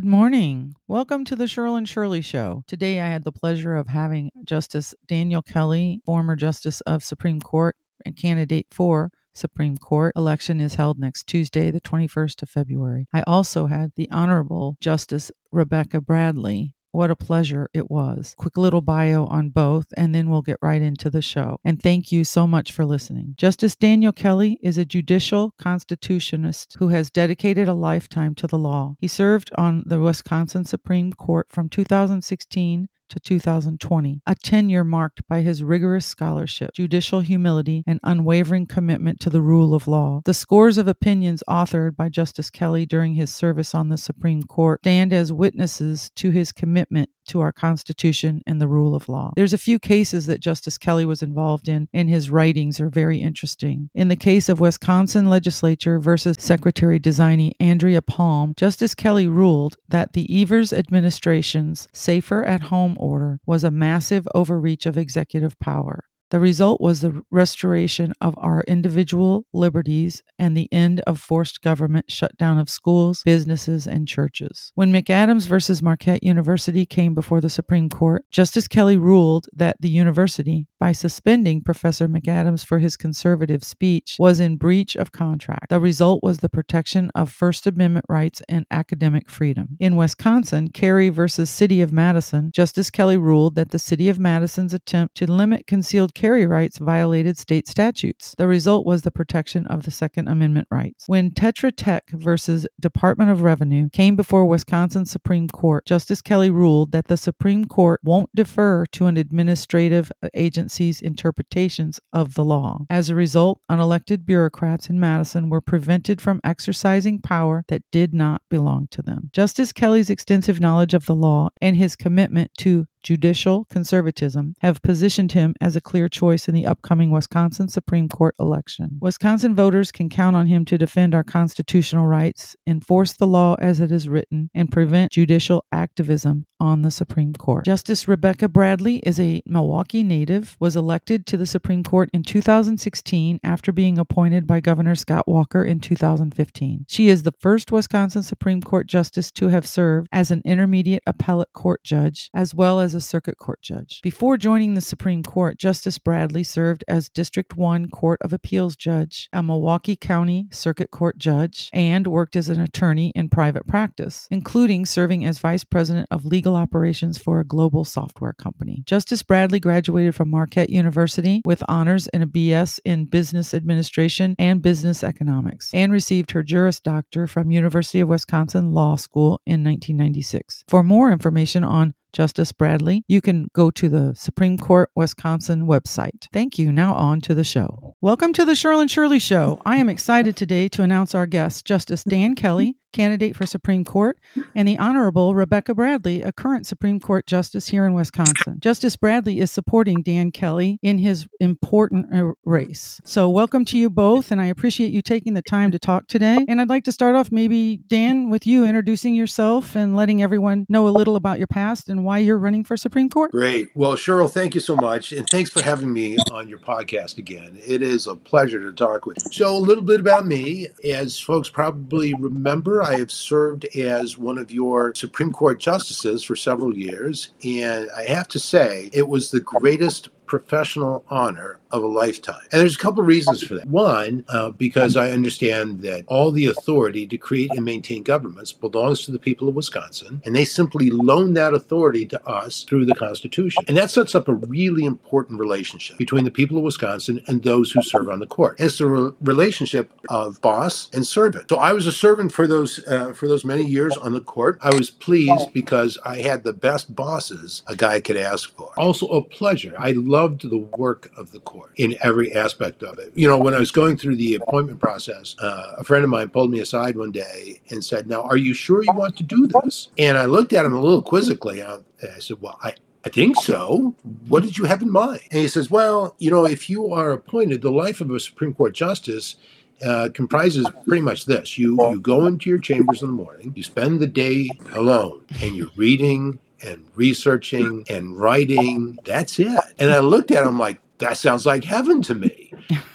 Good morning. Welcome to the Cheryl and Shirley Show. Today I had the pleasure of having Justice Daniel Kelly, former Justice of Supreme Court and candidate for Supreme Court. Election is held next Tuesday, the 21st of February. I also had the Honorable Justice Rebecca Bradley, what a pleasure it was. Quick little bio on both, and then we'll get right into the show. And thank you so much for listening. Justice Daniel Kelly is a judicial constitutionalist who has dedicated a lifetime to the law. He served on the Wisconsin Supreme Court from 2016 to 2020, a tenure marked by his rigorous scholarship, judicial humility, and unwavering commitment to the rule of law. The scores of opinions authored by Justice Kelly during his service on the Supreme Court stand as witnesses to his commitment to our Constitution and the rule of law. There's a few cases that Justice Kelly was involved in, and his writings are very interesting. In the case of Wisconsin Legislature versus Secretary designee Andrea Palm, Justice Kelly ruled that the Evers administration's Safer at Home order was a massive overreach of executive power. The result was the restoration of our individual liberties and the end of forced government shutdown of schools, businesses, and churches. When McAdams versus Marquette University came before the Supreme Court, Justice Kelly ruled that the university, by suspending Professor McAdams for his conservative speech, was in breach of contract. The result was the protection of First Amendment rights and academic freedom. In Wisconsin, Carry versus City of Madison, Justice Kelly ruled that the City of Madison's attempt to limit concealed carry rights violated state statutes. The result was the protection of the Second Amendment rights. When Tetra Tech versus Department of Revenue came before Wisconsin Supreme Court, Justice Kelly ruled that the Supreme Court won't defer to an administrative agency's interpretations of the law. As a result, unelected bureaucrats in Madison were prevented from exercising power that did not belong to them. Justice Kelly's extensive knowledge of the law and his commitment to judicial conservatism have positioned him as a clear choice in the upcoming Wisconsin Supreme Court election. Wisconsin voters can count on him to defend our constitutional rights, enforce the law as it is written, and prevent judicial activism on the Supreme Court. Justice Rebecca Bradley is a Milwaukee native, was elected to the Supreme Court in 2016 after being appointed by Governor Scott Walker in 2015. She is the first Wisconsin Supreme Court justice to have served as an intermediate appellate court judge as well as a circuit court judge. Before joining the Supreme Court, Justice Bradley served as District 1 Court of Appeals judge, a Milwaukee County Circuit Court judge, and worked as an attorney in private practice, including serving as Vice President of Legal Operations for a global software company. Justice Bradley graduated from Marquette University with honors and a BS in Business Administration and Business Economics, and received her Juris Doctor from University of Wisconsin Law School in 1996. For more information on Justice Bradley, you can go to the Supreme Court Wisconsin website. Thank you. Now on to the show. Welcome to the Cheryl and Shirley Show. I am excited today to announce our guest, Justice Dan Kelly, candidate for Supreme Court, and the Honorable Rebecca Bradley, a current Supreme Court justice here in Wisconsin. Justice Bradley is supporting Dan Kelly in his important uh, race. So, welcome to you both, and I appreciate you taking the time to talk today. And I'd like to start off, maybe, Dan, with you introducing yourself and letting everyone know a little about your past and why you're running for Supreme Court. Great. Well, Cheryl, thank you so much. And thanks for having me on your podcast again. It is a pleasure to talk with you. So, a little bit about me. As folks probably remember, I have served as one of your Supreme Court justices for several years, and I have to say, it was the greatest professional honor of a lifetime. And there's a couple reasons for that. One, uh, because I understand that all the authority to create and maintain governments belongs to the people of Wisconsin, and they simply loan that authority to us through the Constitution. And that sets up a really important relationship between the people of Wisconsin and those who serve on the court. It's the re- relationship of boss and servant. So I was a servant for those uh, for those many years on the court. I was pleased because I had the best bosses a guy could ask for. Also a pleasure. I love loved the work of the court in every aspect of it. You know, when I was going through the appointment process, uh, a friend of mine pulled me aside one day and said, Now, are you sure you want to do this? And I looked at him a little quizzically. I, I said, Well, I, I think so. What did you have in mind? And he says, Well, you know, if you are appointed, the life of a Supreme Court justice uh, comprises pretty much this you you go into your chambers in the morning you spend the day alone and you're reading and researching and writing. That's it. And I looked at him like, that sounds like heaven to me.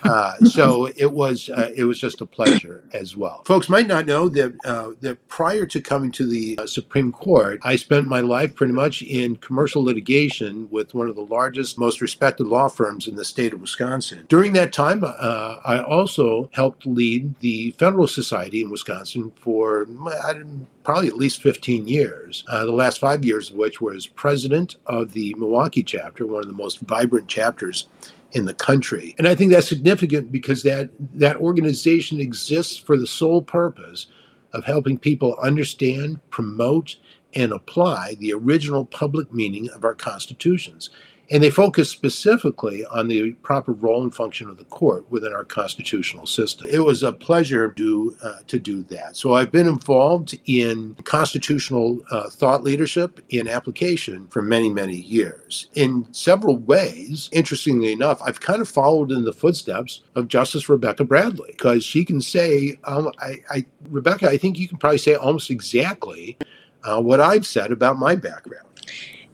Uh, so it was uh, it was just a pleasure as well. Folks might not know that uh, that prior to coming to the uh, Supreme Court, I spent my life pretty much in commercial litigation with one of the largest, most respected law firms in the state of Wisconsin. During that time, uh, I also helped lead the Federalist Society in Wisconsin for probably at least 15 years. Uh, the last five years of which was president of the Milwaukee chapter, one of the most vibrant chapters in the country. And I think that's significant because that that organization exists for the sole purpose of helping people understand, promote, and apply the original public meaning of our constitutions and they focus specifically on the proper role and function of the court within our constitutional system. It was a pleasure to uh, to do that. So I've been involved in constitutional uh, thought leadership in application for many many years. In several ways, interestingly enough, I've kind of followed in the footsteps of Justice Rebecca Bradley because she can say, um, I, I, Rebecca, I think you can probably say almost exactly uh, what I've said about my background.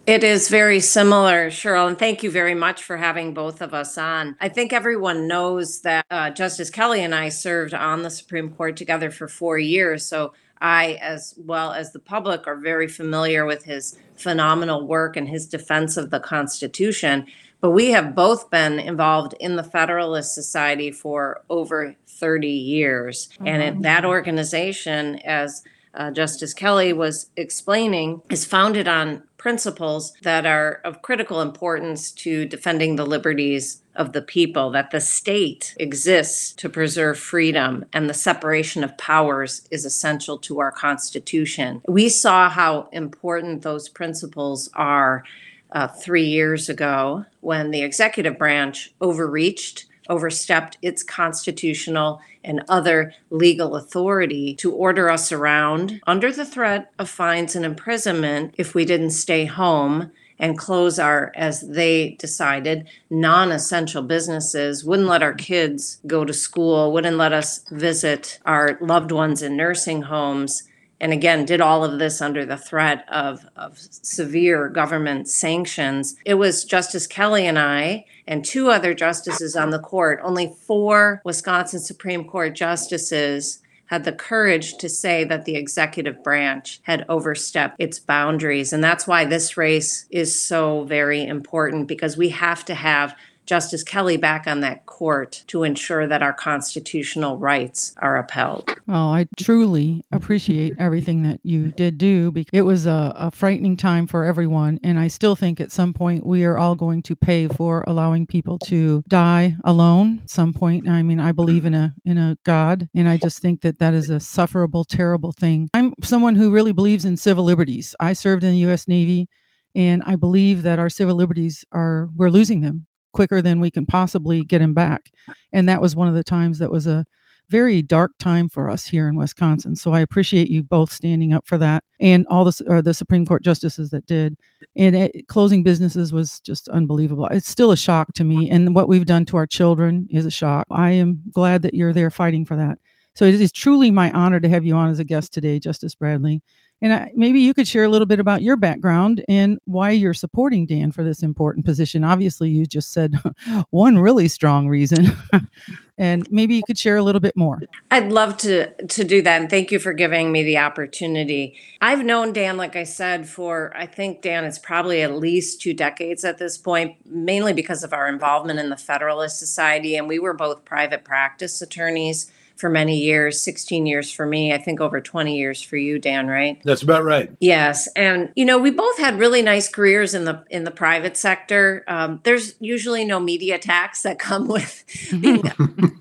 It is very similar, Cheryl, and thank you very much for having both of us on. I think everyone knows that uh, Justice Kelly and I served on the Supreme Court together for four years. So I, as well as the public, are very familiar with his phenomenal work and his defense of the Constitution. But we have both been involved in the Federalist Society for over 30 years. Mm-hmm. And that organization, as uh, Justice Kelly was explaining, is founded on principles that are of critical importance to defending the liberties of the people, that the state exists to preserve freedom and the separation of powers is essential to our Constitution. We saw how important those principles are uh, three years ago when the executive branch overreached overstepped its constitutional and other legal authority to order us around under the threat of fines and imprisonment if we didn't stay home and close our, as they decided, non essential businesses, wouldn't let our kids go to school, wouldn't let us visit our loved ones in nursing homes and again did all of this under the threat of, of severe government sanctions. It was Justice Kelly and I and two other justices on the court, only four Wisconsin Supreme Court justices had the courage to say that the executive branch had overstepped its boundaries. And that's why this race is so very important because we have to have Justice Kelly back on that court to ensure that our constitutional rights are upheld. Well, I truly appreciate everything that you did do because it was a, a, frightening time for everyone. And I still think at some point we are all going to pay for allowing people to die alone. Some point, I mean, I believe in a in a God, and I just think that that is a sufferable, terrible thing. I'm someone who really believes in civil liberties. I served in the U.S. Navy and I believe that our civil liberties are we're losing them quicker than we can possibly get him back. And that was one of the times that was a very dark time for us here in Wisconsin. So I appreciate you both standing up for that and all the, or uh, the Supreme Court justices that did. And it, closing businesses was just unbelievable. It's still a shock to me. And what we've done to our children is a shock. I am glad that you're there fighting for that. So it is truly my honor to have you on as a guest today, Justice Bradley. And I, maybe you could share a little bit about your background and why you're supporting Dan for this important position. Obviously, you just said one really strong reason, and maybe you could share a little bit more. I'd love to to do that, and thank you for giving me the opportunity. I've known Dan, like I said, for I think Dan is probably at least two decades at this point, mainly because of our involvement in the Federalist Society, and we were both private practice attorneys for many years 16 years for me i think over 20 years for you dan right? That's about right. Yes and you know we both had really nice careers in the in the private sector. Um, there's usually no media tax that come with being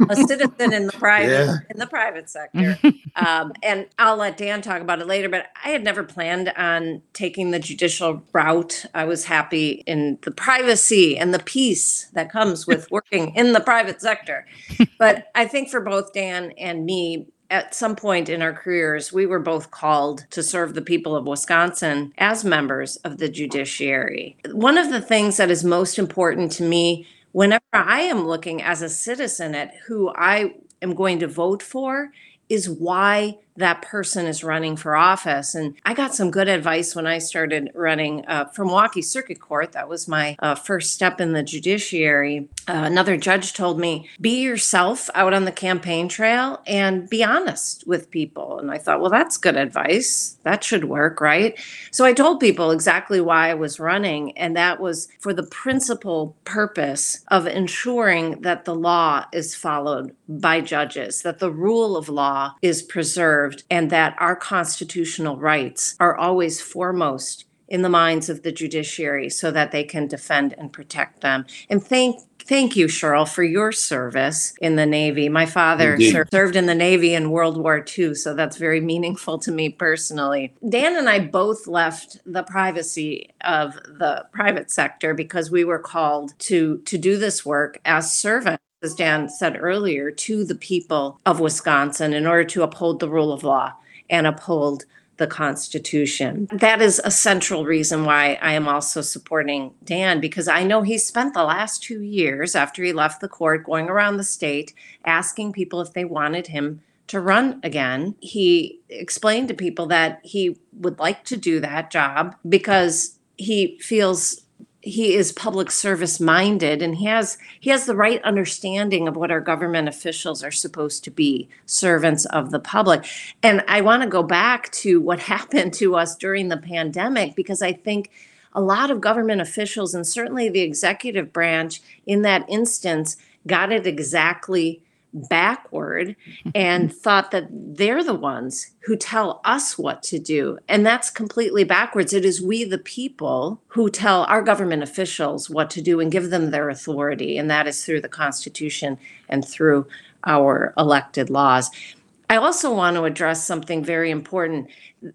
a citizen in the private yeah. in the private sector. Um, and i'll let dan talk about it later but i had never planned on taking the judicial route. I was happy in the privacy and the peace that comes with working in the private sector. But i think for both dan and me, at some point in our careers, we were both called to serve the people of Wisconsin as members of the judiciary. One of the things that is most important to me whenever I am looking as a citizen at who I am going to vote for is why that person is running for office. And I got some good advice when I started running uh, for Milwaukee Circuit Court. That was my uh, first step in the judiciary. Uh, another judge told me, be yourself out on the campaign trail and be honest with people. And I thought, well, that's good advice. That should work, right? So I told people exactly why I was running, and that was for the principal purpose of ensuring that the law is followed by judges, that the rule of law is preserved, and that our constitutional rights are always foremost in the minds of the judiciary so that they can defend and protect them. And thank Thank you, Cheryl, for your service in the Navy. My father ser- served in the Navy in World War II, so that's very meaningful to me personally. Dan and I both left the privacy of the private sector because we were called to to do this work as servants as Dan said earlier, to the people of Wisconsin in order to uphold the rule of law and uphold the Constitution. That is a central reason why I am also supporting Dan because I know he spent the last two years after he left the court going around the state asking people if they wanted him to run again. He explained to people that he would like to do that job because he feels he is public service minded and he has he has the right understanding of what our government officials are supposed to be servants of the public. And i want to go back to what happened to us during the pandemic because i think a lot of government officials and certainly the executive branch in that instance got it exactly backward mm-hmm. and thought that they're the ones who tell us what to do. And that's completely backwards. It is we, the people, who tell our government officials what to do and give them their authority. And that is through the Constitution and through our elected laws. I also want to address something very important.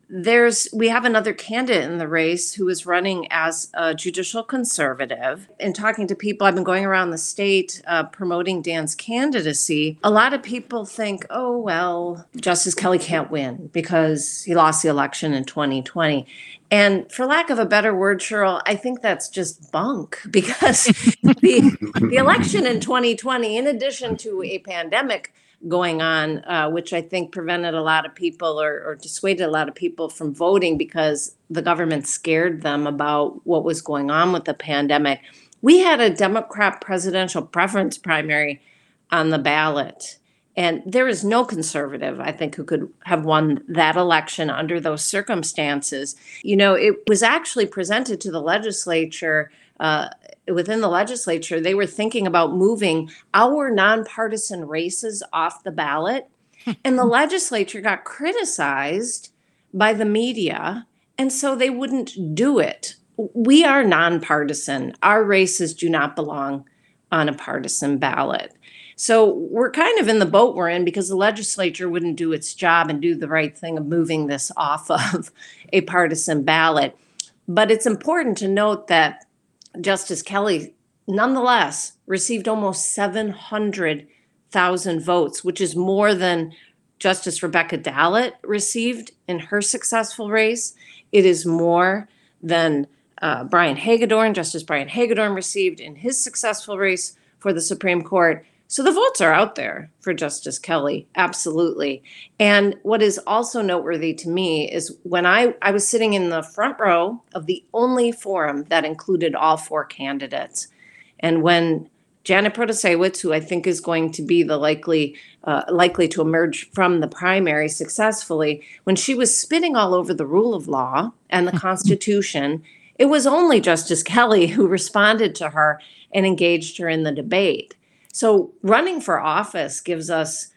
There's we have another candidate in the race who is running as a judicial conservative. In talking to people, I've been going around the state uh, promoting Dan's candidacy. A lot of people think, "Oh well, Justice Kelly can't win because he lost the election in 2020." And for lack of a better word, Cheryl, I think that's just bunk because the the election in 2020, in addition to a pandemic going on, uh, which I think prevented a lot of people or, or dissuaded a lot of people from voting because the government scared them about what was going on with the pandemic. We had a Democrat presidential preference primary on the ballot. And there is no conservative, I think, who could have won that election under those circumstances. You know, it was actually presented to the legislature uh, within the legislature, they were thinking about moving our nonpartisan races off the ballot. and the legislature got criticized by the media. And so they wouldn't do it. We are nonpartisan. Our races do not belong on a partisan ballot. So we're kind of in the boat we're in because the legislature wouldn't do its job and do the right thing of moving this off of a partisan ballot. But it's important to note that Justice Kelly, nonetheless, received almost 700,000 votes, which is more than Justice Rebecca Dallet received in her successful race. It is more than uh, Brian Hagedorn, Justice Brian Hagedorn received in his successful race for the Supreme Court. So the votes are out there for Justice Kelly, absolutely. And what is also noteworthy to me is when I, I was sitting in the front row of the only forum that included all four candidates. And when Janet Protasiewicz, who I think is going to be the likely uh, likely to emerge from the primary successfully, when she was spitting all over the rule of law and the Constitution, it was only Justice Kelly who responded to her and engaged her in the debate. So, running for office gives us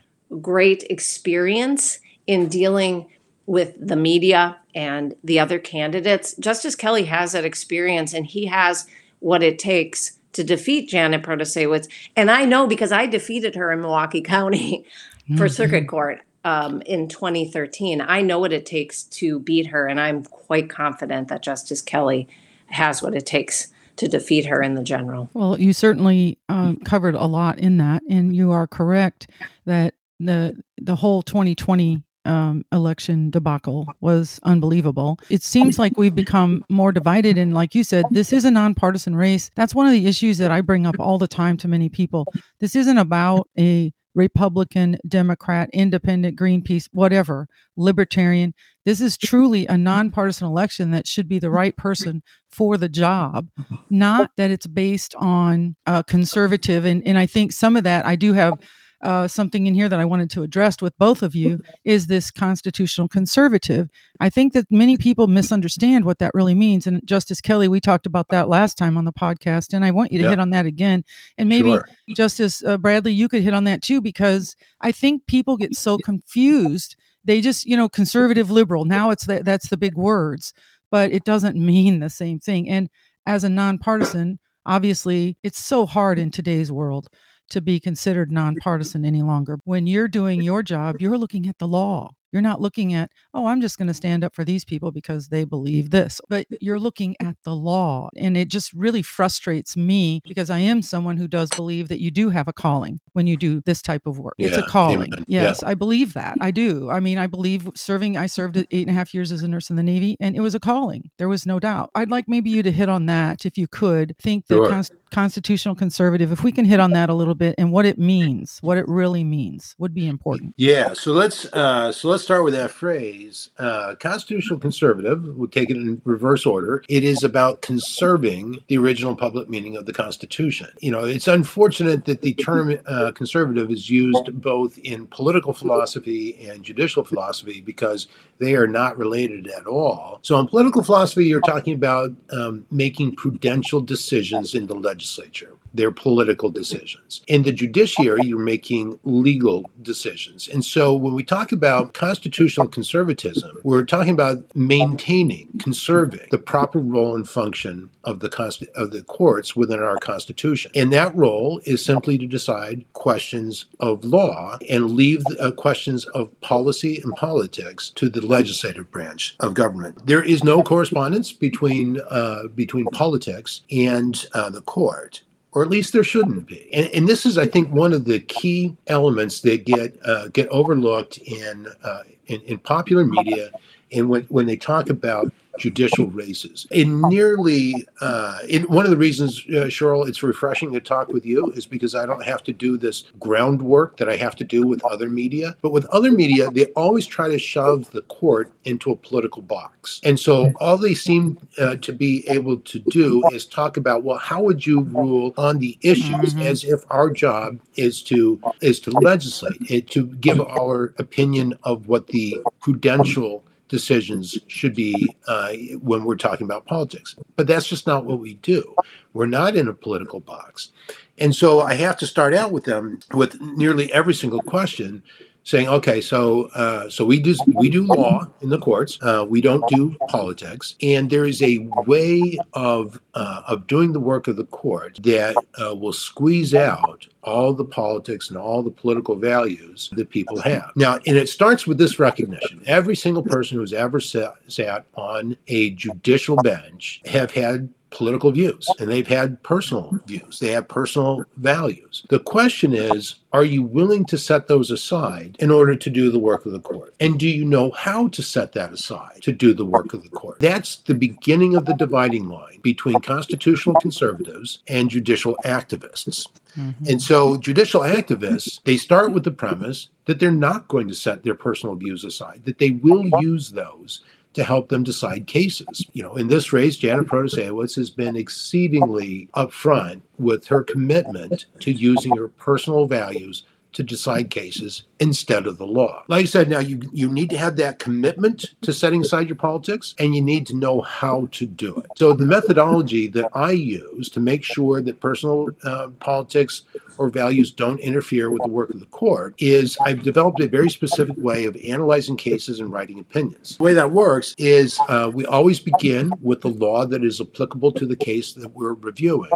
great experience in dealing with the media and the other candidates. Justice Kelly has that experience and he has what it takes to defeat Janet Protasiewicz. And I know because I defeated her in Milwaukee County for Mhm. circuit court um, in 2013. I know what it takes to beat her, and I'm quite confident that Justice Kelly has what it takes to defeat her in the general. Well, you certainly um, covered a lot in that, and you are correct that the the whole 2020 um, election debacle was unbelievable. It seems like we've become more divided, and like you said, this is a nonpartisan race. That's one of the issues that I bring up all the time to many people. This isn't about a Republican, Democrat, Independent, Greenpeace, whatever, Libertarian. This is truly a nonpartisan election that should be the right person for the job, not that it's based on uh, conservative. And, and I think some of that I do have uh, something in here that I wanted to address with both of you is this constitutional conservative. I think that many people misunderstand what that really means. And Justice Kelly, we talked about that last time on the podcast, and I want you to Yeah. hit on that again. And maybe Sure. Justice uh, Bradley, you could hit on that too, because I think people get so confused. They just, you know, conservative, liberal. Now it's that that's the big words, but it doesn't mean the same thing. And as a nonpartisan, obviously, it's so hard in today's world to be considered mm-hmm. nonpartisan any longer. When you're doing your job, you're looking at the law. You're not looking at, oh, I'm just going to stand up for these people because they believe this. But you're looking at the law. And it just really frustrates me because I am someone who does believe that you do have a calling when you do this type of work. it's a calling. amen. Yeah. Yes, I believe that. I do. I mean, I believe serving, I served eight and a half years as a nurse in the Navy, and it was a calling. There was no doubt. I'd like maybe you to hit on that if you could. Think that Sure. cons- constitutional conservative, if we can hit on that a little bit and what it means, what it really means, would be important. Yeah, so let's uh, so let's start with that phrase. Uh, constitutional conservative. We'll take it in reverse order. It is about conserving the original public meaning of the Constitution. You know, it's unfortunate that the term uh, conservative is used both in political philosophy and judicial philosophy because they are not related at all. So, in political philosophy, you're talking about um, making prudential decisions in the legislature. They're political decisions. In the judiciary, you're making legal decisions. And so, when we talk about constitutional conservatism, we're talking about maintaining, conserving the proper role and function of the const- of the courts within our Constitution. And that role is simply to decide questions of law and leave uh, questions of policy and politics to the legislative branch of government. There is no correspondence between uh, between politics and uh, the court. Or at least there shouldn't be, and, and this is, I think, one of the key elements that get uh, get overlooked in, uh, in in popular media, and when when they talk about judicial races. In nearly, uh, in one of the reasons, uh, Cheryl, it's refreshing to talk with you is because I don't have to do this groundwork that I have to do with other media. But with other media, they always try to shove the court into a political box. And so all they seem uh, to be able to do is talk about, well, how would you rule on the issues Mhm. as if our job is to is to legislate, it, to give our opinion of what the prudential decisions should be uh, when we're talking about politics. But that's just not what we do. We're not in a political box. And so I have to start out with them with nearly every single question saying, okay, so uh, so we do we do law in the courts. Uh, we don't do politics, and there is a way of uh, of doing the work of the court that uh, will squeeze out all the politics and all the political values that people have. Now, and it starts with this recognition: every single person who's ever sat, sat on a judicial bench have had political views and they've had personal views. They have personal values. The question is are you willing to set those aside in order to do the work of the court? And do you know how to set that aside to do the work of the court? That's the beginning of the dividing line between constitutional conservatives and judicial activists. Mhm. and so judicial activists, they start with the premise that they're not going to set their personal views aside, that they will use those to help them decide cases. You know, in this race, Janet Protasiewicz has been exceedingly upfront with her commitment to using her personal values to decide cases instead of the law. Like I said, now you you need to have that commitment to setting aside your politics and you need to know how to do it. So the methodology that I use to make sure that personal uh, politics or values don't interfere with the work of the court is I've developed a very specific way of analyzing cases and writing opinions. The way that works is uh, we always begin with the law that is applicable to the case that we're reviewing,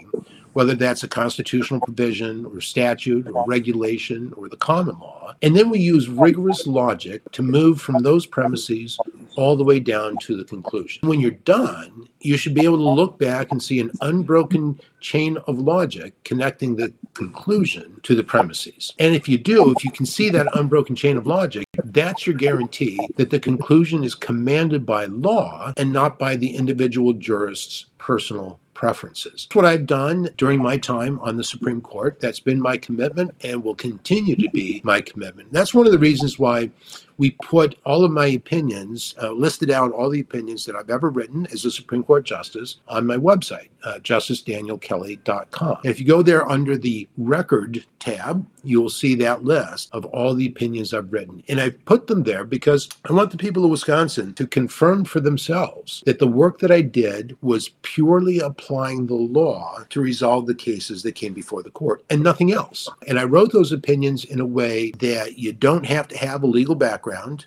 whether that's a constitutional provision or statute or regulation or the common law. And then we use rigorous logic to move from those premises all the way down to the conclusion. When you're done, you should be able to look back and see an unbroken chain of logic connecting the conclusion to the premises. And if you do, if you can see that unbroken chain of logic, that's your guarantee that the conclusion is commanded by law and not by the individual jurist's personal preferences. What I've done during my time on the Supreme Court. That's been my commitment and will continue to be my commitment. That's one of the reasons why we put all of my opinions, uh, listed out all the opinions that I've ever written as a Supreme Court justice on my website, uh, justicedanielkelly.com. If you go there under the record tab, you'll see that list of all the opinions I've written. And I've put them there because I want the people of Wisconsin to confirm for themselves that the work that I did was purely applying the law to resolve the cases that came before the court and nothing else. And I wrote those opinions in a way that you don't have to have a legal background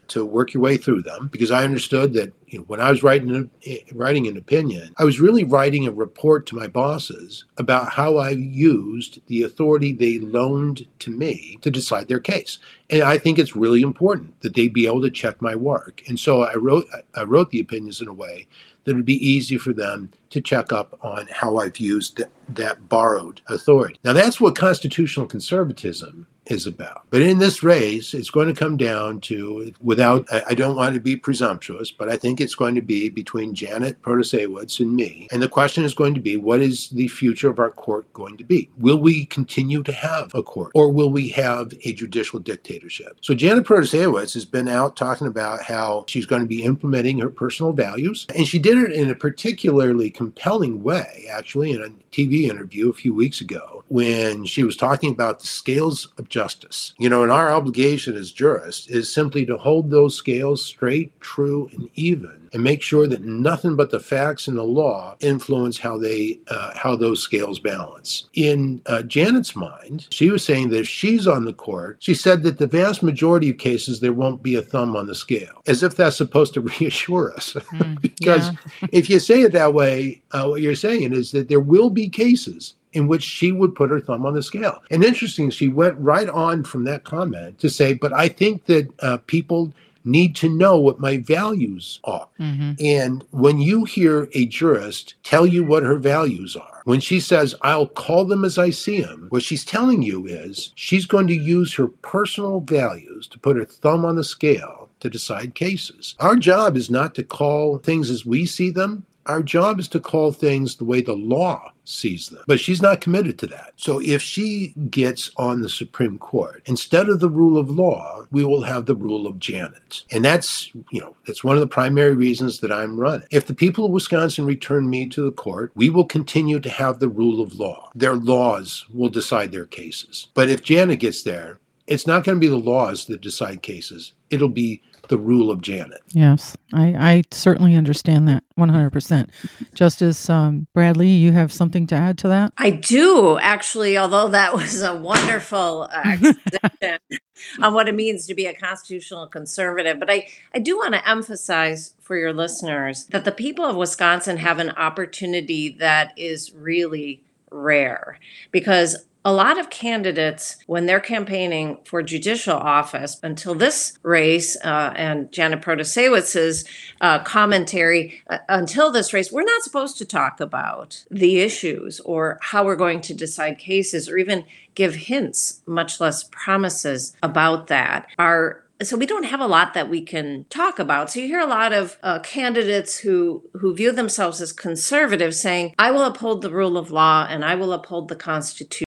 to work your way through them because I understood that you know, when I was writing writing an opinion, I was really writing a report to my bosses about how I used the authority they loaned to me to decide their case. And I think it's really important that they be able to check my work. And so I wrote I wrote the opinions in a way that would be easy for them to check up on how I've used that, that borrowed authority. Now that's what constitutional conservatism is about. But in this race, it's going to come down to, without, I don't want to be presumptuous, but I think it's going to be between Janet Protasiewicz and me. And the question is going to be, what is the future of our court going to be? Will we continue to have a court or will we have a judicial dictatorship? So Janet Protasiewicz has been out talking about how she's going to be implementing her personal values. And she did it in a particularly compelling way, actually, in a TV interview a few weeks ago when she was talking about the scales of justice. You know, and our obligation as jurists is simply to hold those scales straight, true, and even, and make sure that nothing but the facts and the law influence how they uh, how those scales balance. In uh, Janet's mind, she was saying that if she's on the court, she said that the vast majority of cases there won't be a thumb on the scale, as if that's supposed to reassure us. Mm, because if you say it that way, uh, what you're saying is that there will be cases in which she would put her thumb on the scale. And interesting, she went right on from that comment to say, but I think that uh, people need to know what my values are. Mm-hmm. And when you hear a jurist tell you what her values are, when she says, I'll call them as I see them, what she's telling you is she's going to use her personal values to put her thumb on the scale to decide cases. Our job is not to call things as we see them. Our job is to call things the way the law sees them. But she's not committed to that. So if she gets on the Supreme Court, instead of the rule of law, we will have the rule of Janet. And that's, you know, that's one of the primary reasons that I'm running. If the people of Wisconsin return me to the court, we will continue to have the rule of law. Their laws will decide their cases. But if Janet gets there, it's not going to be the laws that decide cases. It'll be the rule of Janet. Yes, I, I certainly understand that 100%. Justice um, Bradley, you have something to add to that? I do, actually, although that was a wonderful uh, exposition on what it means to be a constitutional conservative. But I, I do want to emphasize for your listeners that the people of Wisconsin have an opportunity that is really rare because a lot of candidates, when they're campaigning for judicial office, until this race uh, and Janet Protasiewicz's uh, commentary, uh, until this race, we're not supposed to talk about the issues or how we're going to decide cases or even give hints, much less promises about that. Our so we don't have a lot that we can talk about so you hear a lot of uh, candidates who who view themselves as conservative saying i will uphold the rule of law and i will uphold the constitution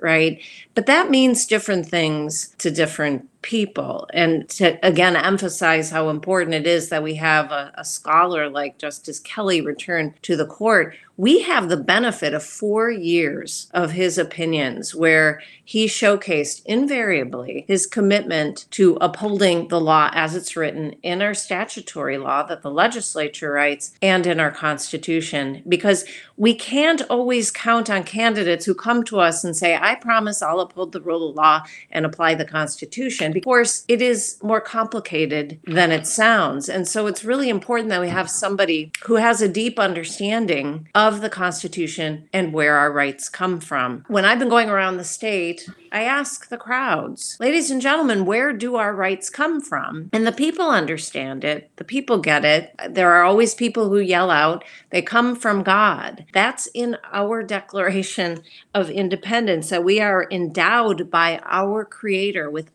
right? But that means different things to different people. And to again emphasize how important it is that we have a, a, scholar like Justice Kelly return to the court, we have the benefit of four years of his opinions where he showcased invariably his commitment to upholding the law as it's written in our statutory law that the legislature writes and in our Constitution. Because we can't always count on candidates who come to us and say, I promise I'll uphold the rule of law and apply the Constitution of course, it is more complicated than it sounds. And so it's really important that we have somebody who has a deep understanding of the Constitution and where our rights come from. When I've been going around the state, I ask the crowds, ladies and gentlemen, where do our rights come from? And the people understand it. The people get it. There are always people who yell out, they come from God. That's in our Declaration of Independence that we are endowed by our Creator with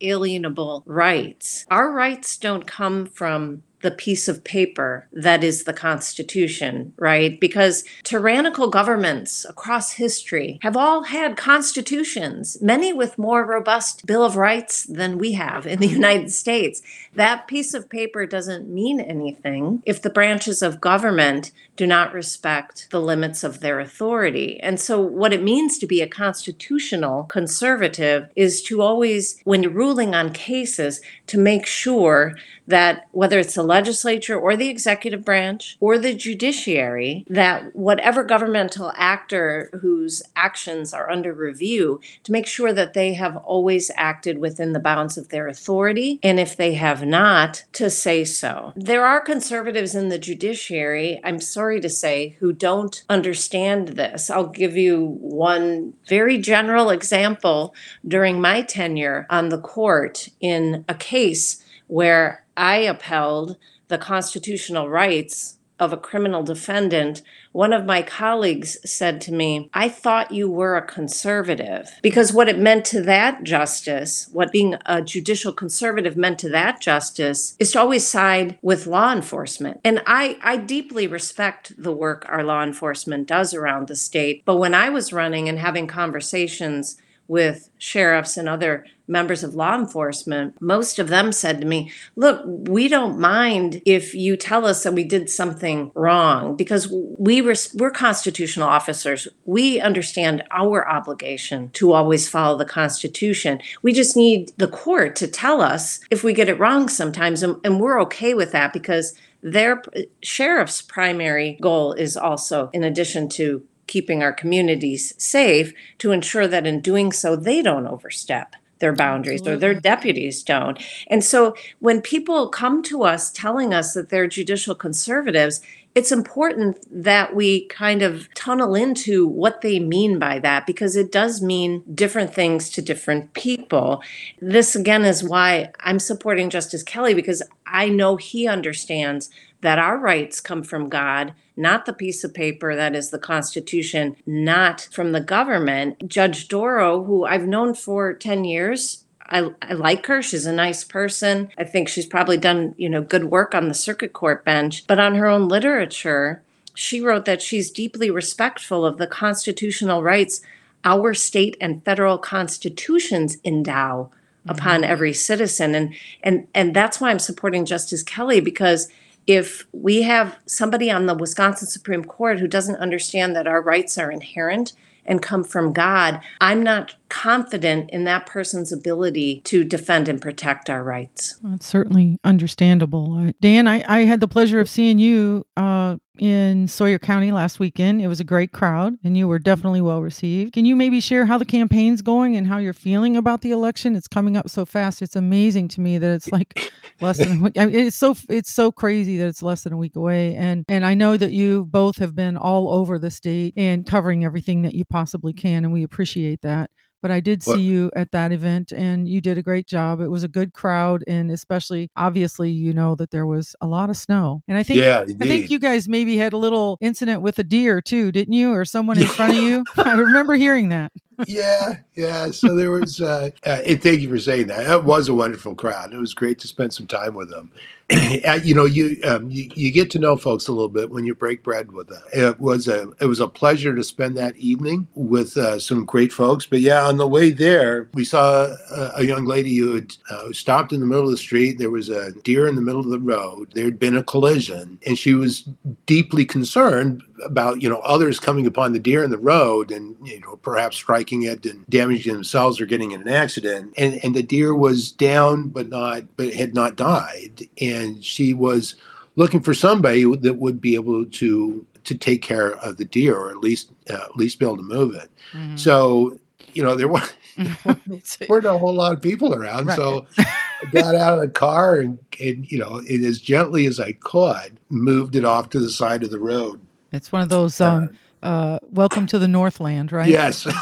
unalienable rights. Our rights don't come from the piece of paper that is the Constitution, right? Because tyrannical governments across history have all had constitutions, many with more robust Bill of Rights than we have in the United States. That piece of paper doesn't mean anything if the branches of government do not respect the limits of their authority. And so, what it means to be a constitutional conservative is to always, when ruling on cases, to make sure that whether it's the legislature or the executive branch or the judiciary, that whatever governmental actor whose actions are under review, to make sure that they have always acted within the bounds of their authority. And if they have not, to say so. There are conservatives in the judiciary, I'm sorry to say, who don't understand this. I'll give you one very general example during my tenure on the court in a case where I upheld the constitutional rights of a criminal defendant, one of my colleagues said to me, I thought you were a conservative. Because what it meant to that justice, what being a judicial conservative meant to that justice, is to always side with law enforcement. And I, I deeply respect the work our law enforcement does around the state. But when I was running and having conversations with sheriffs and other members of law enforcement, most of them said to me, Look, we don't mind if you tell us that we did something wrong because we were, we're constitutional officers. We understand our obligation to always follow the Constitution. We just need the court to tell us if we get it wrong sometimes. And, and we're okay with that because their sheriff's primary goal is also, in addition to keeping our communities safe to ensure that in doing so, they don't overstep their boundaries or their deputies don't. And so when people come to us telling us that they're judicial conservatives, it's important that we kind of tunnel into what they mean by that because it does mean different things to different people. This again is why I'm supporting Justice Kelly because I know he understands that our rights come from God, not the piece of paper that is the Constitution, not from the government. Judge Dorow, who I've known for 10 years, I, I, like her. She's a nice person. I think she's probably done, you know, good work on the circuit court bench. But on her own literature, she wrote that she's deeply respectful of the constitutional rights our state and federal constitutions endow mm-hmm. upon every citizen. And and and that's why I'm supporting Justice Kelly because if we have somebody on the Wisconsin Supreme Court who doesn't understand that our rights are inherent and come from God, I'm not confident in that person's ability to defend and protect our rights. That's certainly understandable. Uh, Dan, I, I had the pleasure of seeing you uh, in Sawyer County last weekend. It was a great crowd and you were definitely well received. Can you maybe share how the campaign's going and how you're feeling about the election? It's coming up so fast. It's amazing to me that it's like less than I mean, it's so it's so crazy that it's less than a week away. And and I know that you both have been all over the state and covering everything that you possibly can and we appreciate that but I did see what? you at that event and you did a great job. It was a good crowd and especially obviously you know that there was a lot of snow. And I think yeah, I think you guys maybe had a little incident with a deer too, didn't you? Or someone in front of you? I remember hearing that. yeah, yeah. So there was, uh, uh, and thank you for saying that. That was a wonderful crowd. It was great to spend some time with them. you know, you, um, you you get to know folks a little bit when you break bread with them. It was a it was a pleasure to spend that evening with uh, some great folks. But yeah, on the way there, we saw a, a young lady who had uh, stopped in the middle of the street. There was a deer in the middle of the road. There had been a collision, and she was deeply concerned about you know others coming upon the deer in the road and you know perhaps striking it and damaging themselves or getting in an accident. And and the deer was down, but not but had not died and she was looking for somebody that would be able to to take care of the deer or at least uh, at least be able to move it. Mm-hmm. So you know there were weren't a whole lot of people around, right. so I got out of the car and, and you know and as gently as I could moved it off to the side of the road. It's one of those um, uh, welcome to the Northland, right? Yes.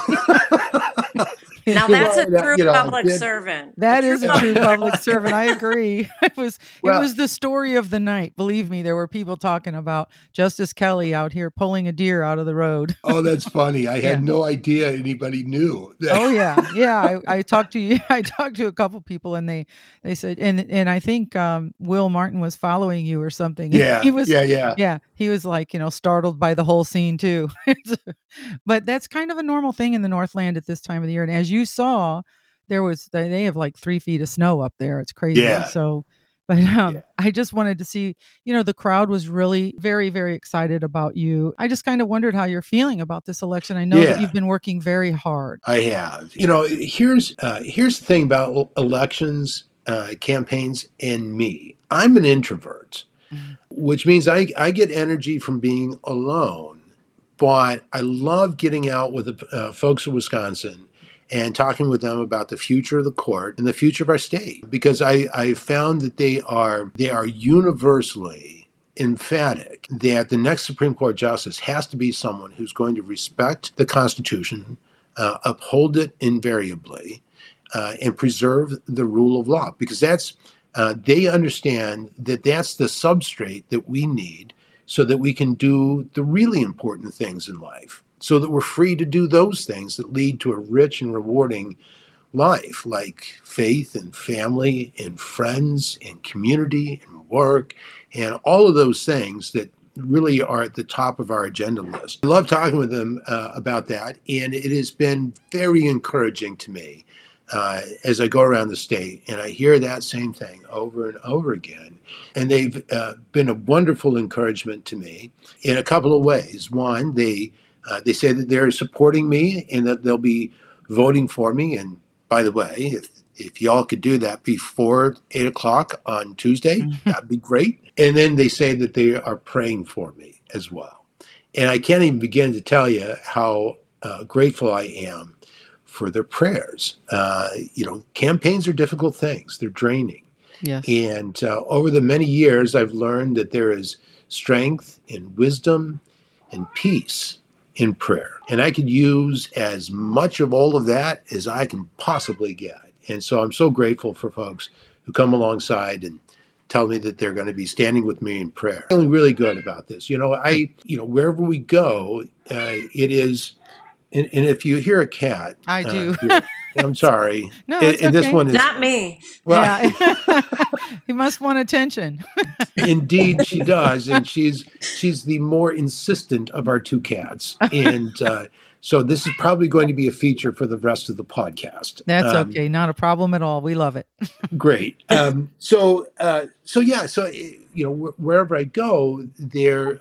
Now that's a true you know, public did- servant. That is a true public servant. I agree. It was Well- it was the story of the night. Believe me, there were people talking about Justice Kelly out here pulling a deer out of the road. Oh, that's funny. I Yeah. had no idea anybody knew. that. Oh yeah, yeah. I, I talked to you. I talked to a couple people, and they they said, and and I think um, Will Martin was following you or something. yeah, he was. yeah, yeah. Yeah, he was like, you know, startled by the whole scene too. but that's kind of a normal thing in the Northland at this time of the year. And as you saw, there was they have like three feet of snow up there. It's crazy. Yeah. So, but um, Yeah. I just wanted to see, you know, the crowd was really very, very excited about you. I just kind of wondered how you're feeling about this election. I know that you've been working very hard. I have. You know, here's uh, here's the thing about elections, uh, campaigns, and me. I'm an introvert. Which means I I get energy from being alone, but I love getting out with the uh, folks in Wisconsin and talking with them about the future of the court and the future of our state because I I found that they are they are universally emphatic that the next Supreme Court justice has to be someone who's going to respect the Constitution, uh, uphold it invariably, uh, and preserve the rule of law because that's uh, they understand that that's the substrate that we need so that we can do the really important things in life so that we're free to do those things that lead to a rich and rewarding life like faith and family and friends and community and work and all of those things that really are at the top of our agenda list. I love talking with them uh, about that, and it has been very encouraging to me uh, as I go around the state and I hear that same thing over and over again. And they've uh, been a wonderful encouragement to me in a couple of ways. One, they uh, they say that they're supporting me and that they'll be voting for me. And by the way, if if y'all could do that before eight o'clock on Tuesday, that'd be great. And then they say that they are praying for me as well. And I can't even begin to tell you how uh, grateful I am for their prayers. Uh, you know, campaigns are difficult things, they're draining. Yes. And uh, over the many years, I've learned that there is strength and wisdom and peace in prayer. And I could use as much of all of that as I can possibly get. And so I'm so grateful for folks who come alongside and tell me that they're going to be standing with me in prayer. Feeling really good about this. You know, I, you know, wherever we go, uh, it is, and, and if you hear a cat, I uh, do. you're- I'm sorry. No, And- it's and this okay. one is Not me. well, yeah. he must want attention. Indeed, she does, and she's she's the more insistent of our two cats, and uh, so this is probably going to be a feature for the rest of the podcast. That's Um, okay. Not a problem at all. We love it. Great. Um, so uh, so yeah, so uh, you know wh- wherever I go, they're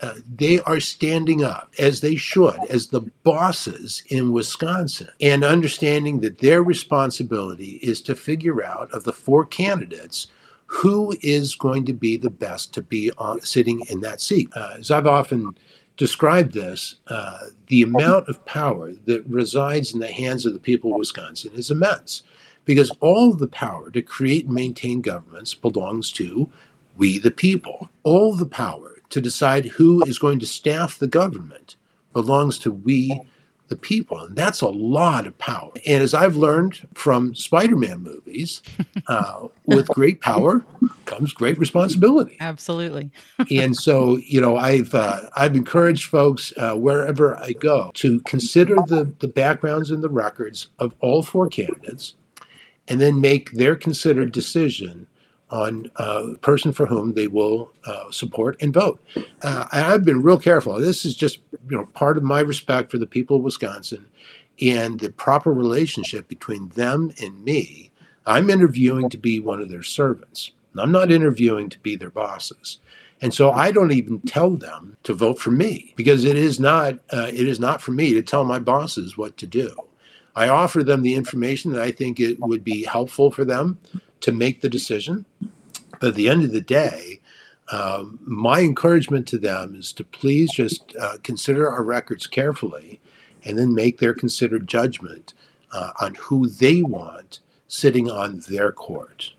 uh, they are standing up as they should as the bosses in Wisconsin and understanding that their responsibility is to figure out of the four candidates who is going to be the best to be on, sitting in that seat. Uh, as I've often described this, uh, the amount of power that resides in the hands of the people of Wisconsin is immense because all the power to create and maintain governments belongs to we the people. All the power to decide who is going to staff the government belongs to we the people. And that's a lot of power. And as I've learned from Spider Man movies, uh, with great power comes great responsibility. Absolutely. and so, you know, I've uh, I've encouraged folks uh, wherever I go to consider the the backgrounds and the records of all four candidates, and then make their considered decision on a person for whom they will uh, support and vote. Uh, I've been real careful. This is just you know part of my respect for the people of Wisconsin and the proper relationship between them and me. I'm interviewing to be one of their servants. I'm not interviewing to be their bosses. And so I don't even tell them to vote for me because it is not uh, it is not for me to tell my bosses what to do. I offer them the information that I think it would be helpful for them to make the decision. But at the end of the day, um, my encouragement to them is to please just uh, consider our records carefully and then make their considered judgment uh, on who they want sitting on their court.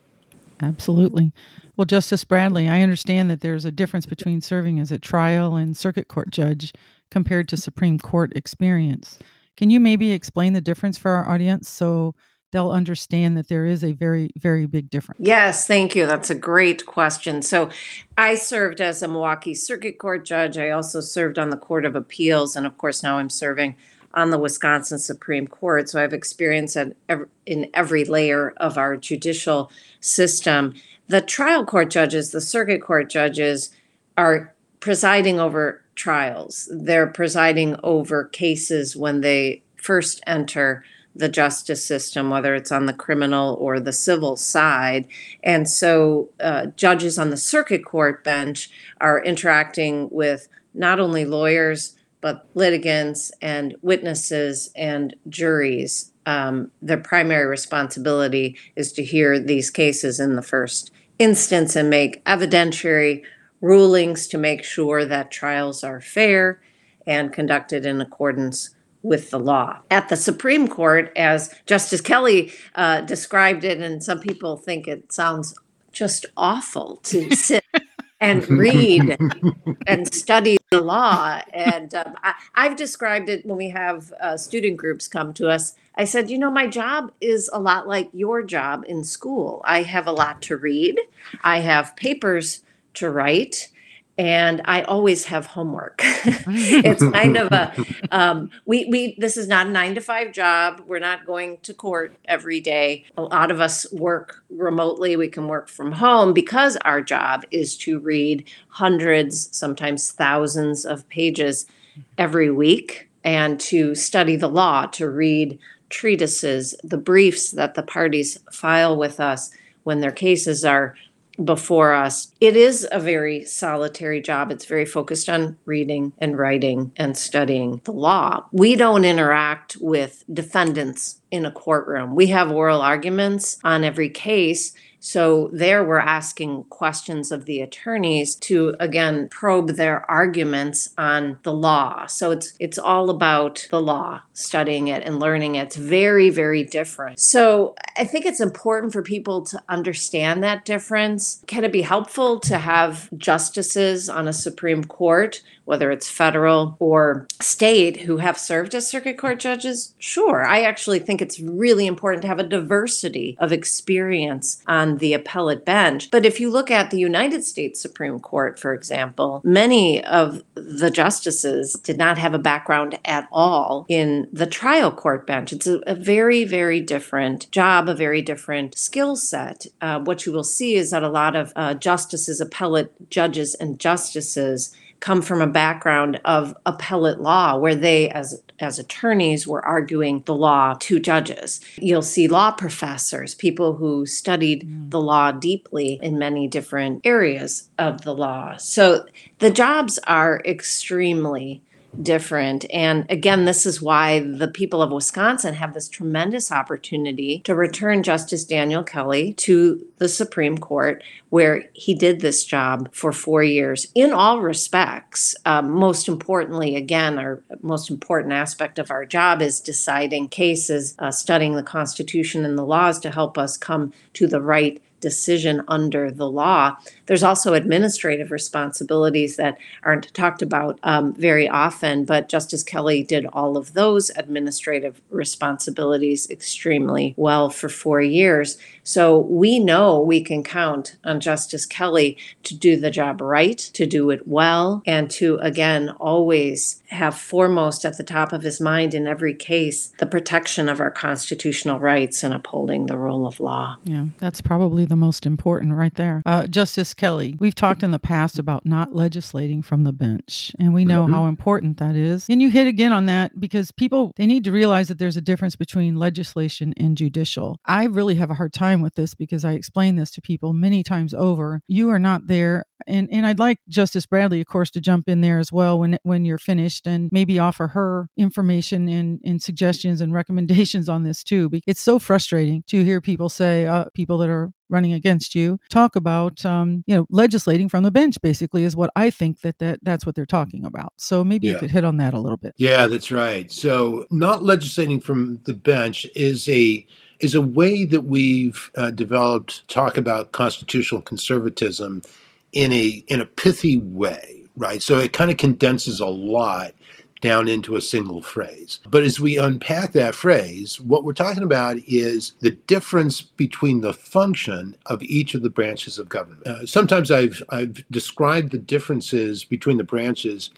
Absolutely. Well, Justice Bradley, I understand that there's a difference between serving as a trial and circuit court judge compared to Supreme Court experience. Can you maybe explain the difference for our audience so they'll understand that there is a very, very big difference? Yes, thank you. That's a great question. So, I served as a Milwaukee Circuit Court judge. I also served on the Court of Appeals. And of course, now I'm serving on the Wisconsin Supreme Court. So, I have experience at in every layer of our judicial system. The trial court judges, the circuit court judges, are presiding over trials. They're presiding over cases when they first enter the justice system, whether it's on the criminal or the civil side. And so uh, judges on the circuit court bench are interacting with not only lawyers, but litigants and witnesses and juries. Um, their primary responsibility is to hear these cases in the first instance and make evidentiary rulings to make sure that trials are fair and conducted in accordance with the law. At the Supreme Court, as Justice Kelly uh, described it, and some people think it sounds just awful to sit and read and study the law. And um, I, have described it when we have uh, student groups come to us. I said, you know, my job is a lot like your job in school. I have a lot to read, I have papers to write and I always have homework. it's kind of a um, we we this is not a nine to five job. We're not going to court every day. A lot of us work remotely. We can work from home because our job is to read hundreds, sometimes thousands of pages every week, and to study the law, to read treatises, the briefs that the parties file with us when their cases are before us. It is a very solitary job. It's very focused on reading and writing and studying the law. We don't interact with defendants in a courtroom. We have oral arguments on every case so there we're asking questions of the attorneys to again probe their arguments on the law. So it's it's all about the law, studying it and learning it. It's very very different. So I think it's important for people to understand that difference. Can it be helpful to have justices on a Supreme Court whether it's federal or state, who have served as circuit court judges? Sure. I actually think it's really important to have a diversity of experience on the appellate bench. But if you look at the United States Supreme Court, for example, many of the justices did not have a background at all in the trial court bench. It's a, a very, very different job, a very different skill set. Uh, what you will see is that a lot of uh, justices, appellate judges, and justices come from a background of appellate law where they as as attorneys were arguing the law to judges. You'll see law professors, people who studied mm. the law deeply in many different areas of the law. So the jobs are extremely different. And again, this is why the people of Wisconsin have this tremendous opportunity to return Justice Daniel Kelly to the Supreme Court, where he did this job for four years in all respects. Um, most importantly, again, our most important aspect of our job is deciding cases, uh, studying the Constitution and the laws to help us come to the right decision under the law. There's also administrative responsibilities that aren't talked about um, very often, but Justice Kelly did all of those administrative responsibilities extremely well for four years. So we know we can count on Justice Kelly to do the job right, to do it well, and to, again, always have foremost at the top of his mind in every case the protection of our constitutional rights and upholding the rule of law. Yeah, that's probably the most important right there. Uh, Justice Kelly, we've talked in the past about not legislating from the bench, and we know mm-hmm. how important that is. And you hit again on that because people they need to realize that there's a difference between legislation and judicial. I really have a hard time with this because I explain this to people many times over. You are not there and and I'd like Justice Bradley, of course, to jump in there as well when when you're finished and maybe offer her information and, and suggestions and recommendations on this too. Because it's so frustrating to hear people say, uh, people that are running against you talk about um, you know legislating from the bench basically is what i think that, that that's what they're talking about so maybe yeah. you could hit on that a little bit yeah that's right so not legislating from the bench is a is a way that we've uh, developed talk about constitutional conservatism in a in a pithy way, right? So it kind of condenses a lot down into a single phrase. But as we unpack that phrase, what we're talking about is the difference between the function of each of the branches of government. Uh, sometimes I've, I've described the differences between the branches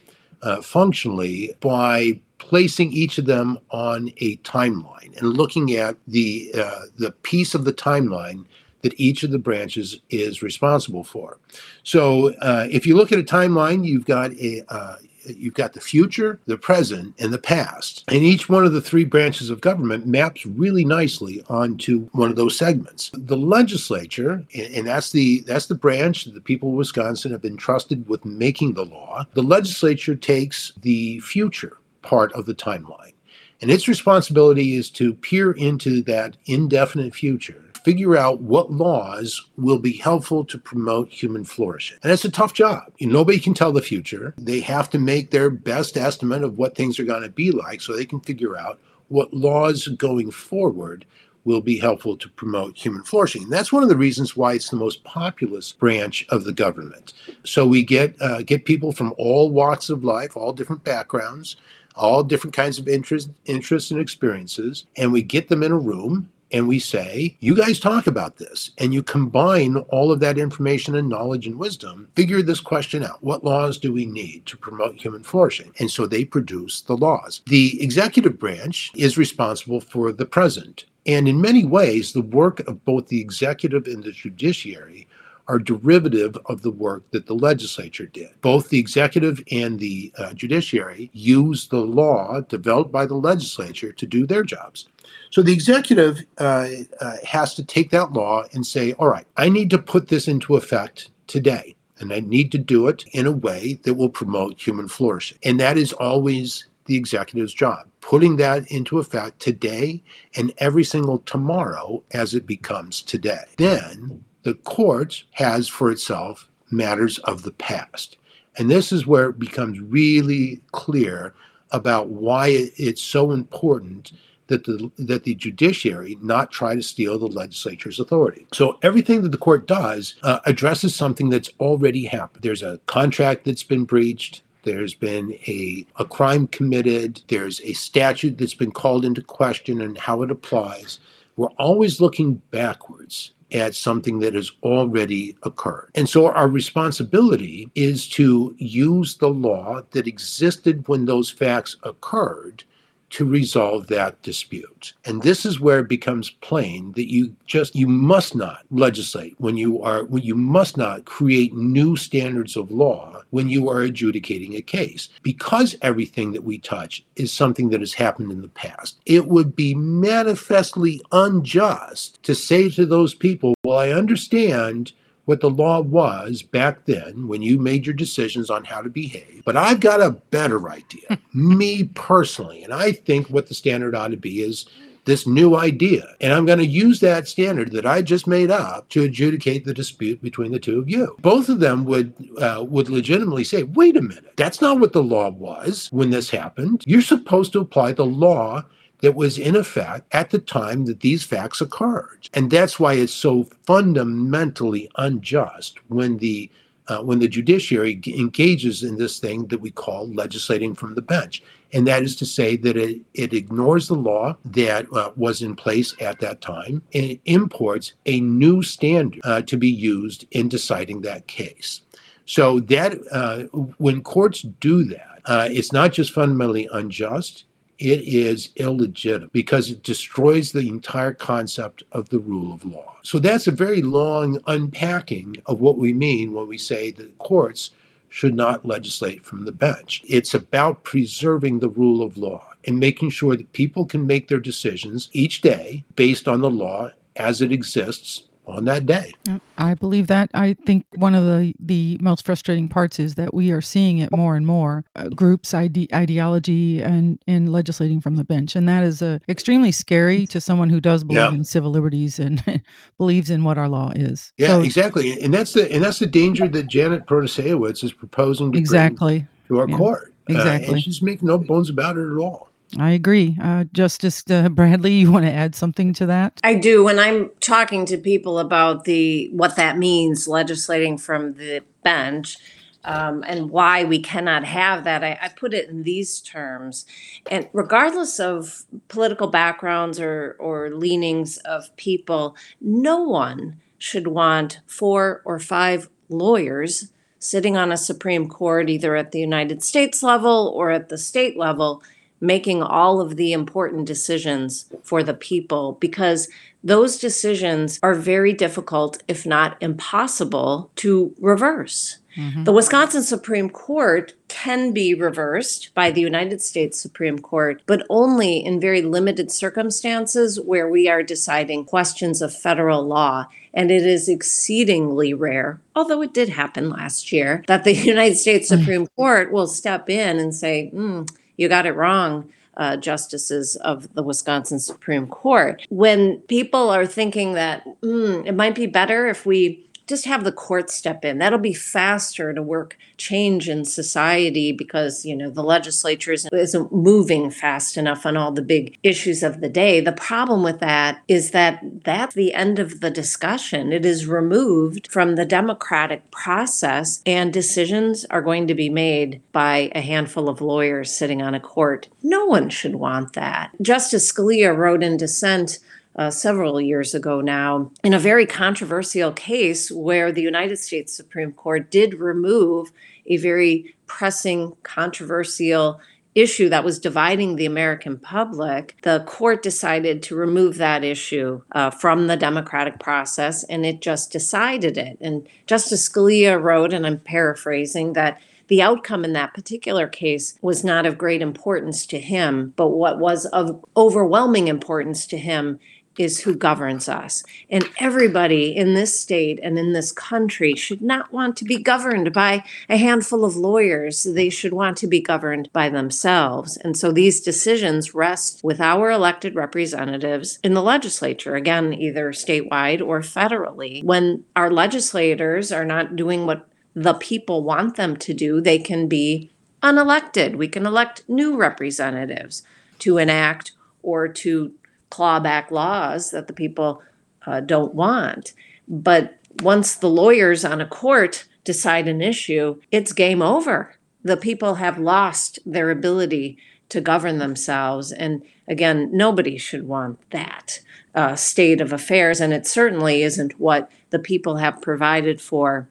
uh, functionally by placing each of them on a timeline and looking at the uh, the piece of the timeline that each of the branches is responsible for. So, uh, if you look at a timeline, you've got a uh, you've got the future, the present, and the past. And each one of the three branches of government maps really nicely onto one of those segments. The legislature, and that's the that's the branch that the people of Wisconsin have been trusted with making the law. The legislature takes the future part of the timeline. And its responsibility is to peer into that indefinite future, figure out what laws will be helpful to promote human flourishing. And it's a tough job. Nobody can tell the future. They have to make their best estimate of what things are going to be like so they can figure out what laws going forward will be helpful to promote human flourishing. And that's one of the reasons why it's the most populous branch of the government. So we get uh, get people from all walks of life, all different backgrounds, all different kinds of interest, interests and experiences, and we get them in a room and we say, you guys talk about this, and you combine all of that information and knowledge and wisdom, figure this question out. What laws do we need to promote human flourishing? And so they produce the laws. The executive branch is responsible for the present. And in many ways, the work of both the executive and the judiciary are derivative of the work that the legislature did. Both the executive and the uh, judiciary use the law developed by the legislature to do their jobs. So the executive uh, uh, has to take that law and say, all right, I need to put this into effect today. And I need to do it in a way that will promote human flourishing. And that is always the executive's job, putting that into effect today and every single tomorrow as it becomes today. Then the court has for itself matters of the past. And this is where it becomes really clear about why it's so important that the that the judiciary not try to steal the legislature's authority. So everything that the court does uh, addresses something that's already happened. There's a contract that's been breached. There's been a, a crime committed. There's a statute that's been called into question and how it applies. We're always looking backwards at something that has already occurred. And so our responsibility is to use the law that existed when those facts occurred to resolve that dispute. And this is where it becomes plain that you just you must not legislate when you are when you must not create new standards of law when you are adjudicating a case because everything that we touch is something that has happened in the past. It would be manifestly unjust to say to those people, well I understand what the law was back then when you made your decisions on how to behave. But I've got a better idea, me personally. And I think what the standard ought to be is this new idea. And I'm going to use that standard that I just made up to adjudicate the dispute between the two of you. Both of them would uh, would legitimately say, wait a minute, that's not what the law was when this happened. You're supposed to apply the law that was in effect at the time that these facts occurred. And that's why it's so fundamentally unjust when the uh, when the judiciary engages in this thing that we call legislating from the bench. And that is to say that it, it ignores the law that uh, was in place at that time and imports a new standard uh, to be used in deciding that case. So that uh, when courts do that, uh, it's not just fundamentally unjust, it is illegitimate because it destroys the entire concept of the rule of law. So that's a very long unpacking of what we mean when we say that courts should not legislate from the bench. It's about preserving the rule of law and making sure that people can make their decisions each day based on the law as it exists on that day. I believe that. I think one of the the most frustrating parts is that we are seeing it more and more uh, groups ide- ideology and in legislating from the bench and that is uh, extremely scary to someone who does believe Yeah. in civil liberties and believes in what our law is. Yeah, So- exactly. And that's the and that's the danger that Janet Protasiewicz is proposing to bring exactly. to our Yeah, court. Uh, exactly. and she's making no bones about it at all. I agree. Uh, Justice uh, Bradley, you want to add something to that? I do. When I'm talking to people about the what that means, legislating from the bench, um, and why we cannot have that. I, I put it in these terms. And regardless of political backgrounds or, or leanings of people, no one should want four or five lawyers sitting on a Supreme Court, either at the United States level or at the state level, making all of the important decisions for the people because those decisions are very difficult, if not impossible, to reverse. Mhm. The Wisconsin Supreme Court can be reversed by the United States Supreme Court, but only in very limited circumstances where we are deciding questions of federal law. And it is exceedingly rare, although it did happen last year, that the United States Supreme Court will step in and say, "Hmm, you got it wrong. Uh, justices of the Wisconsin Supreme Court. When people are thinking that "Hmm, it might be better if we just have the courts step in. That'll be faster to work change in society because, you know, the legislature isn't, isn't moving fast enough on all the big issues of the day. The problem with that is that that's the end of the discussion. It is removed from the democratic process, and decisions are going to be made by a handful of lawyers sitting on a court. No one should want that. Justice Scalia wrote in dissent uh, several years ago now in a very controversial case where the United States Supreme Court did remove a very pressing, controversial issue that was dividing the American public. The court decided to remove that issue uh, from the democratic process and it just decided it. And Justice Scalia wrote, and I'm paraphrasing, that the outcome in that particular case was not of great importance to him, but what was of overwhelming importance to him is who governs us. And everybody in this state and in this country should not want to be governed by a handful of lawyers. They should want to be governed by themselves. And so these decisions rest with our elected representatives in the legislature, again, either statewide or federally. When our legislators are not doing what the people want them to do, they can be unelected. We can elect new representatives to enact or to claw back laws that the people uh, don't want. But once the lawyers on a court decide an issue, it's game over. The people have lost their ability to govern themselves. And again, nobody should want that uh, state of affairs. And it certainly isn't what the people have provided for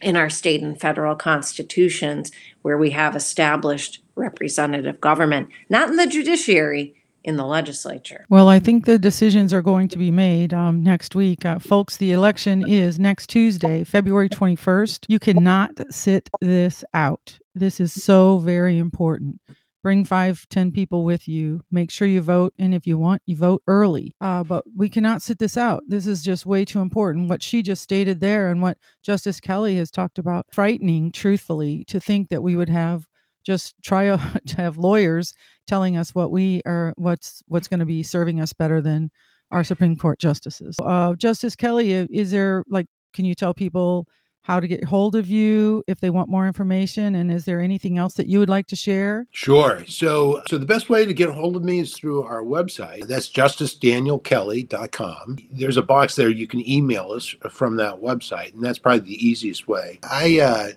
in our state and federal constitutions, where we have established representative government, not in the judiciary, in the legislature. Well, I think the decisions are going to be made um, next week. Uh, folks, the election is next Tuesday, February 21st. You cannot sit this out. This is so very important. Bring five, ten people with you. Make sure you vote. And if you want, you vote early. Uh, but we cannot sit this out. This is just way too important. What she just stated there and what Justice Kelly has talked about, frightening, truthfully, to think that we would have just try to have lawyers telling us what we are what's what's going to be serving us better than our supreme court justices uh, justice kelly is there like can you tell people how to get hold of you if they want more information and is there anything else that you would like to share Sure. So, so the best way to get hold of me is through our website. That's justicedanielkelly.com. There's a box there you can email us from that website, and that's probably the easiest way. I uh,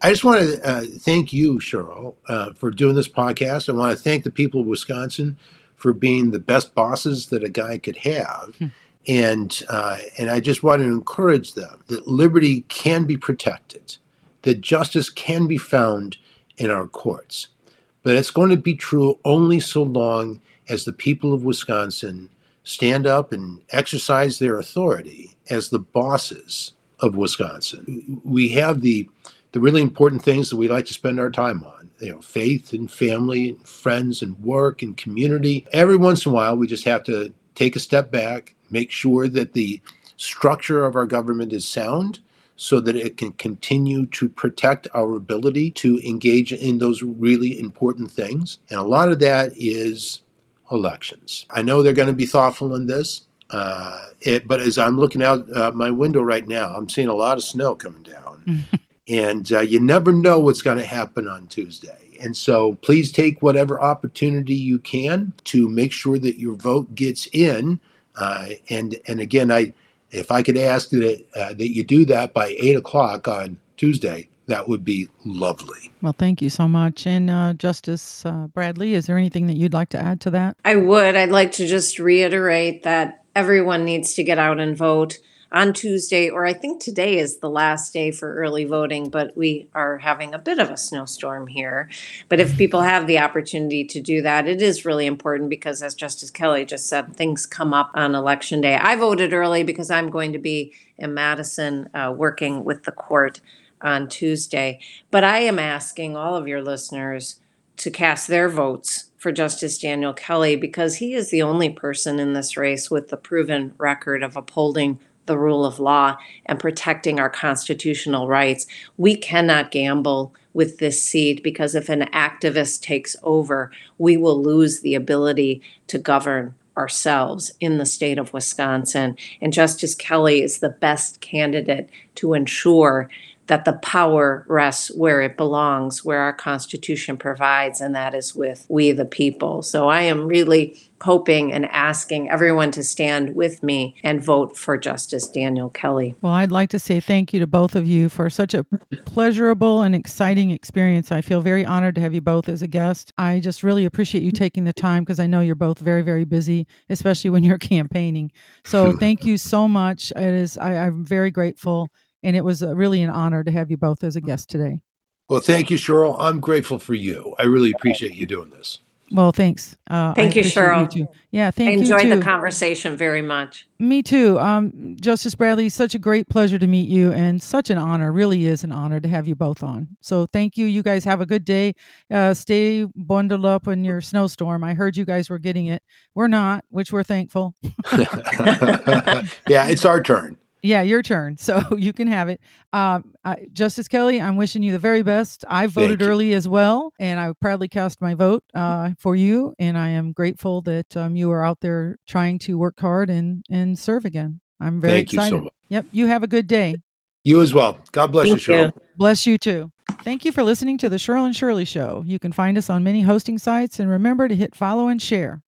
I just want to uh, thank you, Cheryl, uh, for doing this podcast. I want to thank the people of Wisconsin for being the best bosses that a guy could have. Hmm. And uh, and I just want to encourage them that liberty can be protected, that justice can be found in our courts, but it's going to be true only so long as the people of Wisconsin stand up and exercise their authority as the bosses of Wisconsin. We have the the really important things that we like to spend our time on you know faith and family and friends and work and community. Every once in a while we just have to take a step back make sure that the structure of our government is sound so that it can continue to protect our ability to engage in those really important things. And a lot of that is elections. I know they're going to be thoughtful in this uh, it, but as i'm looking out uh, my window right now i'm seeing a lot of snow coming down and uh, you never know what's going to happen on Tuesday. And so please take whatever opportunity you can to make sure that your vote gets in. Uh, and and again, I if I could ask that uh, that you do that by eight o'clock on Tuesday, that would be lovely. Well, thank you so much. And uh, Justice uh, Bradley, is there anything that you'd like to add to that? I would. I'd like to just reiterate that everyone needs to get out and vote on Tuesday, or I think today is the last day for early voting, but we are having a bit of a snowstorm here. But if people have the opportunity to do that, it is really important because, as Justice Kelly just said, things come up on election day. I voted early because I'm going to be in Madison uh, working with the court on Tuesday. But I am asking all of your listeners to cast their votes for Justice Daniel Kelly because he is the only person in this race with the proven record of upholding the rule of law and protecting our constitutional rights. We cannot gamble with this seat because if an activist takes over, we will lose the ability to govern ourselves in the state of Wisconsin. And Justice Kelly is the best candidate to ensure that the power rests where it belongs, where our Constitution provides, and that is with we the people. So I am really hoping and asking everyone to stand with me and vote for Justice Daniel Kelly. Well, I'd like to say thank you to both of you for such a pleasurable and exciting experience. I feel very honored to have you both as a guest. I just really appreciate you taking the time because I know you're both very, very busy, especially when you're campaigning. So thank you so much. It is I, I'm very grateful, and it was uh, really an honor to have you both as a guest today. Well, thank you, Cheryl. I'm grateful for you. I really appreciate you doing this. Well, thanks. Uh, I Thank you, Cheryl. too. Yeah, thank I you enjoyed too. the conversation very much. Me too. Um, Justice Bradley, such a great pleasure to meet you and such an honor, really is an honor to have you both on. So thank you. You guys have a good day. Uh, stay bundled up in your snowstorm. I heard you guys were getting it. We're not, which we're thankful. yeah, it's our turn. Yeah, your turn. So you can have it. Um, I, Justice Kelly, I'm wishing you the very best. I voted early as well, and I proudly cast my vote uh, for you. And I am grateful that um, you are out there trying to work hard and and serve again. I'm very Thank you excited. so much. Yep. You have a good day. You as well. God bless Thank you, Cheryl. you. Bless you too. Thank you for listening to the Cheryl and Shirley Show. You can find us on many hosting sites and remember to hit follow and share.